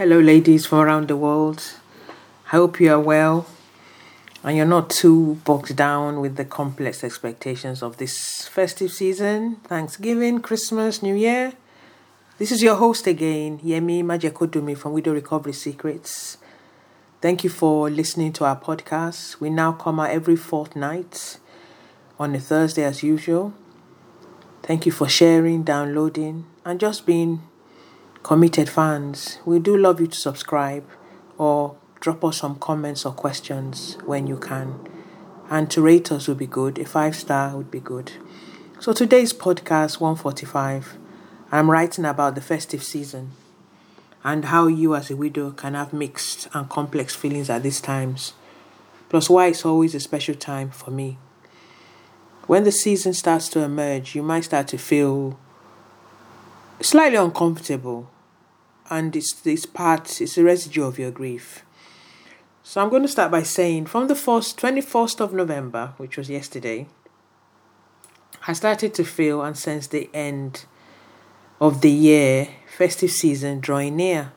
Hello, ladies from around the world. I hope you are well and you're not too bogged down with the complex expectations of this festive season Thanksgiving, Christmas, New Year. This is your host again, Yemi Majekodunmi from Widow Recovery Secrets. Thank you for listening to our podcast. We now come out every fortnight on a Thursday as usual. Thank you for sharing, downloading, and just being committed fans, we do love you to subscribe or drop us some comments or questions when you can. And to rate us would be good. A five star would be good. So today's podcast 145, I'm writing about the festive season and how you as a widow can have mixed and complex feelings at these times. Plus why it's always a special time for me. When the season starts to emerge, you might start to feel slightly uncomfortable and it's this part it's a residue of your grief. So i'm going to start by saying from the first 21st of november which was yesterday i started to feel and sense the end of the year festive season drawing near.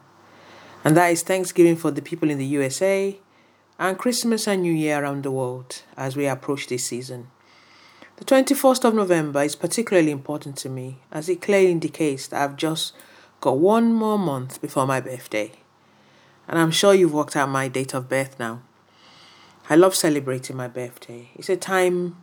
And that is thanksgiving for the people in the usa and christmas and new year around the world as we approach this season the 21st of November is particularly important to me as it clearly indicates that I've just got one more month before my birthday. And I'm sure you've worked out my date of birth now. I love celebrating my birthday. It's a time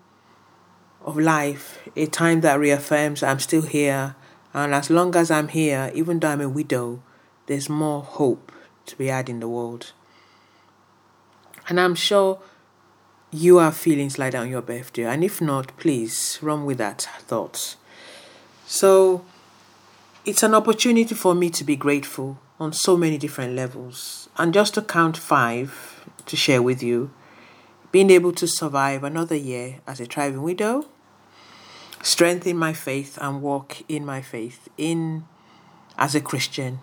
of life, a time that reaffirms I'm still here. And as long as I'm here, even though I'm a widow, there's more hope to be had in the world. And I'm sure you are feeling like on your birthday. And if not, please run with that thought. So it's an opportunity for me to be grateful on so many different levels. And just to count five to share with you being able to survive another year as a thriving widow, strengthen my faith and walk in my faith in as a Christian,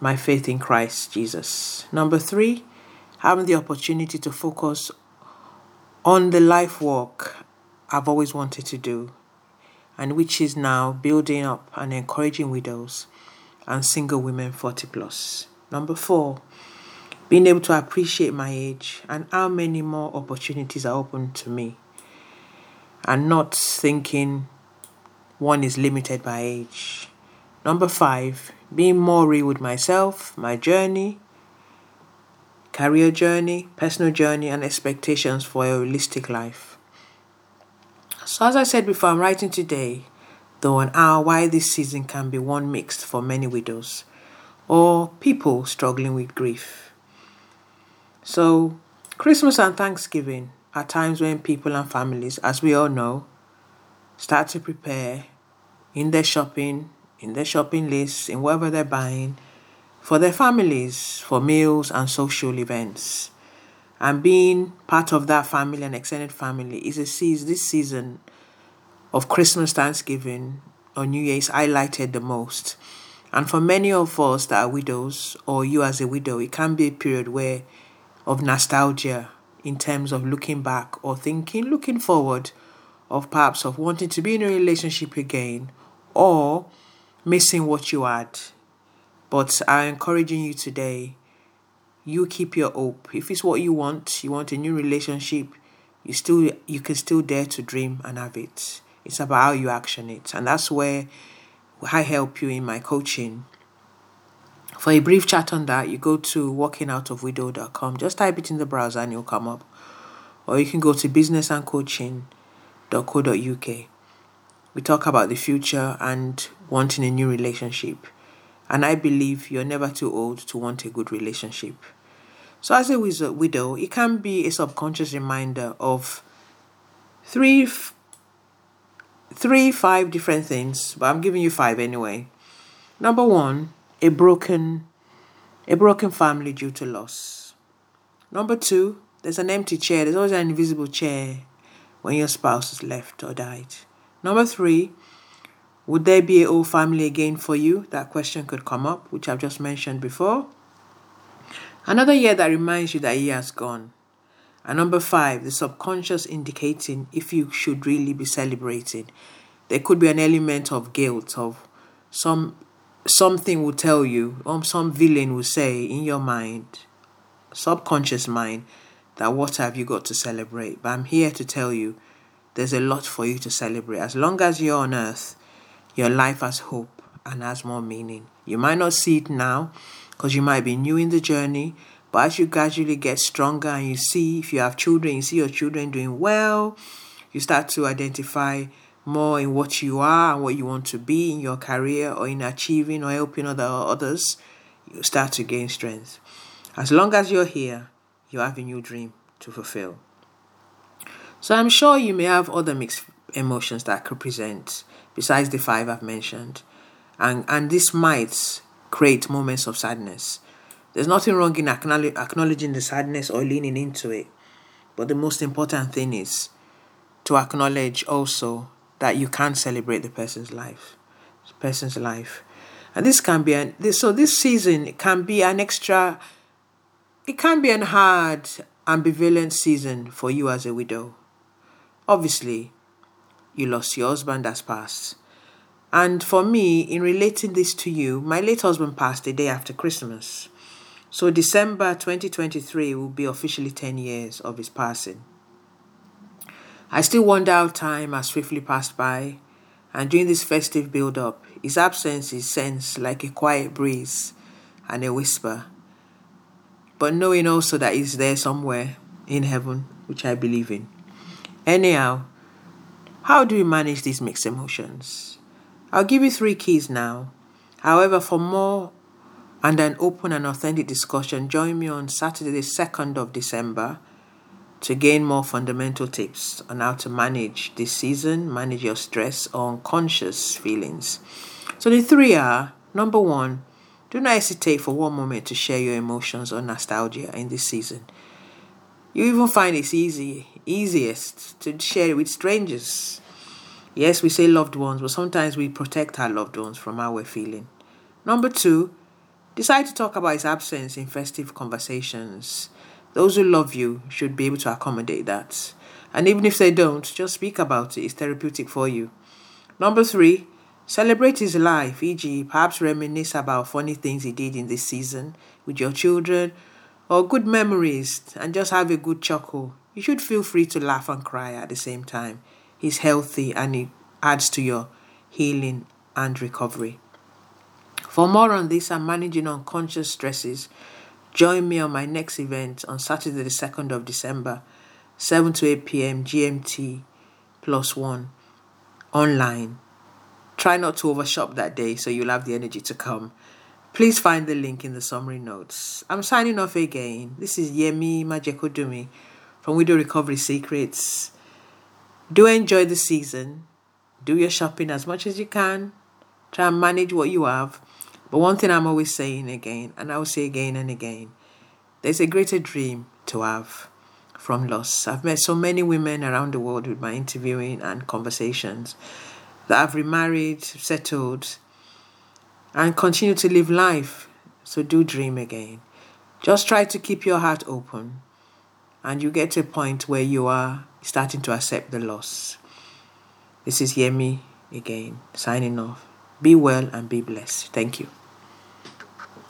my faith in Christ Jesus. Number three, having the opportunity to focus on the life work I've always wanted to do, and which is now building up and encouraging widows and single women 40 plus. Number four, being able to appreciate my age and how many more opportunities are open to me, and not thinking one is limited by age. Number five, being more real with myself, my journey, career journey, personal journey, and expectations for a holistic life. So, as I said before, I'm writing today, though, on how why this season can be one mixed for many widows or people struggling with grief. So, Christmas and Thanksgiving are times when people and families, as we all know, start to prepare in their shopping, in their shopping lists, in whatever they're buying for their families, for meals and social events. And being part of that family and extended family is a season, this season of Christmas, Thanksgiving, or New Year is highlighted the most. And for many of us that are widows, or you as a widow, it can be a period where of nostalgia in terms of looking back or thinking, looking forward, of perhaps of wanting to be in a relationship again, or missing what you had but I'm encouraging you today. You keep your hope. If it's what you want, you want a new relationship, you still you can still dare to dream and have it. It's about how you action it. And that's where I help you in my coaching. For a brief chat on that, you go to walkingoutofwidow.com. Just type it in the browser and it'll come up. Or you can go to businessandcoaching.co.uk. We talk about the future and wanting a new relationship. And I believe you're never too old to want a good relationship. So, as a widow, it can be a subconscious reminder of three, three, five different things, but I'm giving you five anyway. Number one, a broken, a broken family due to loss. Number two, there's an empty chair. There's always an invisible chair when your spouse has left or died. Number three, would there be a whole family again for you? That question could come up, which I've just mentioned before. Another year that reminds you that a year has gone. And number five, the subconscious indicating if you should really be celebrating. There could be an element of guilt, of some something will tell you, or some villain will say in your mind, subconscious mind, that what have you got to celebrate? But I'm here to tell you there's a lot for you to celebrate. As long as you're on earth, your life has hope and has more meaning. You might not see it now because you might be new in the journey, but as you gradually get stronger and you see if you have children, you see your children doing well, you start to identify more in what you are and what you want to be in your career or in achieving or helping other others, you start to gain strength. As long as you're here, you have a new dream to fulfill. So I'm sure you may have other mixed emotions that could present besides the five I've mentioned. And and this might create moments of sadness. There's nothing wrong in acknowledging the sadness or leaning into it. But the most important thing is to acknowledge also that you can celebrate the person's life, the person's life, and this can be an this so this season can be an extra. It can be an hard, ambivalent season for you as a widow. Obviously, you lost your husband that's passed. And for me, in relating this to you, my late husband passed the day after Christmas. So December 2023 will be officially 10 years of his passing. I still wonder how time has swiftly passed by, and during this festive build up, his absence is sensed like a quiet breeze and a whisper. But knowing also that he's there somewhere in heaven, which I believe in. Anyhow, how do we manage these mixed emotions? I'll give you three keys now. However, for more and an open and authentic discussion, join me on Saturday, the 2nd of December to gain more fundamental tips on how to manage this season, manage your stress or unconscious feelings. So the three are number one, do not hesitate for one moment to share your emotions or nostalgia in this season. You even find it's easy, easiest to share it with strangers. Yes, we say loved ones, but sometimes we protect our loved ones from how we're feeling. Number two, decide to talk about his absence in festive conversations. Those who love you should be able to accommodate that. And even if they don't, just speak about it. It's therapeutic for you. Number three, celebrate his life, e.g., perhaps reminisce about funny things he did in this season with your children or good memories and just have a good chuckle. You should feel free to laugh and cry at the same time. He's healthy and it adds to your healing and recovery. For more on this and managing unconscious stresses, Join me on my next event on Saturday, the 2nd of December, 7 to 8 p.m. GMT plus one online. Try not to overshop that day so you'll have the energy to come. Please find the link in the summary notes. I'm signing off again. This is Yemi Majekodunmi from Widow Recovery Secrets. Do enjoy the season. Do your shopping as much as you can. Try and manage what you have but one thing I'm always saying again, and I will say again and again, there's a greater dream to have from loss. I've met so many women around the world with my interviewing and conversations that have remarried, settled, and continue to live life. So do dream again. Just try to keep your heart open, and you get to a point where you are starting to accept the loss. This is Yemi again, signing off. Be well and be blessed. Thank you.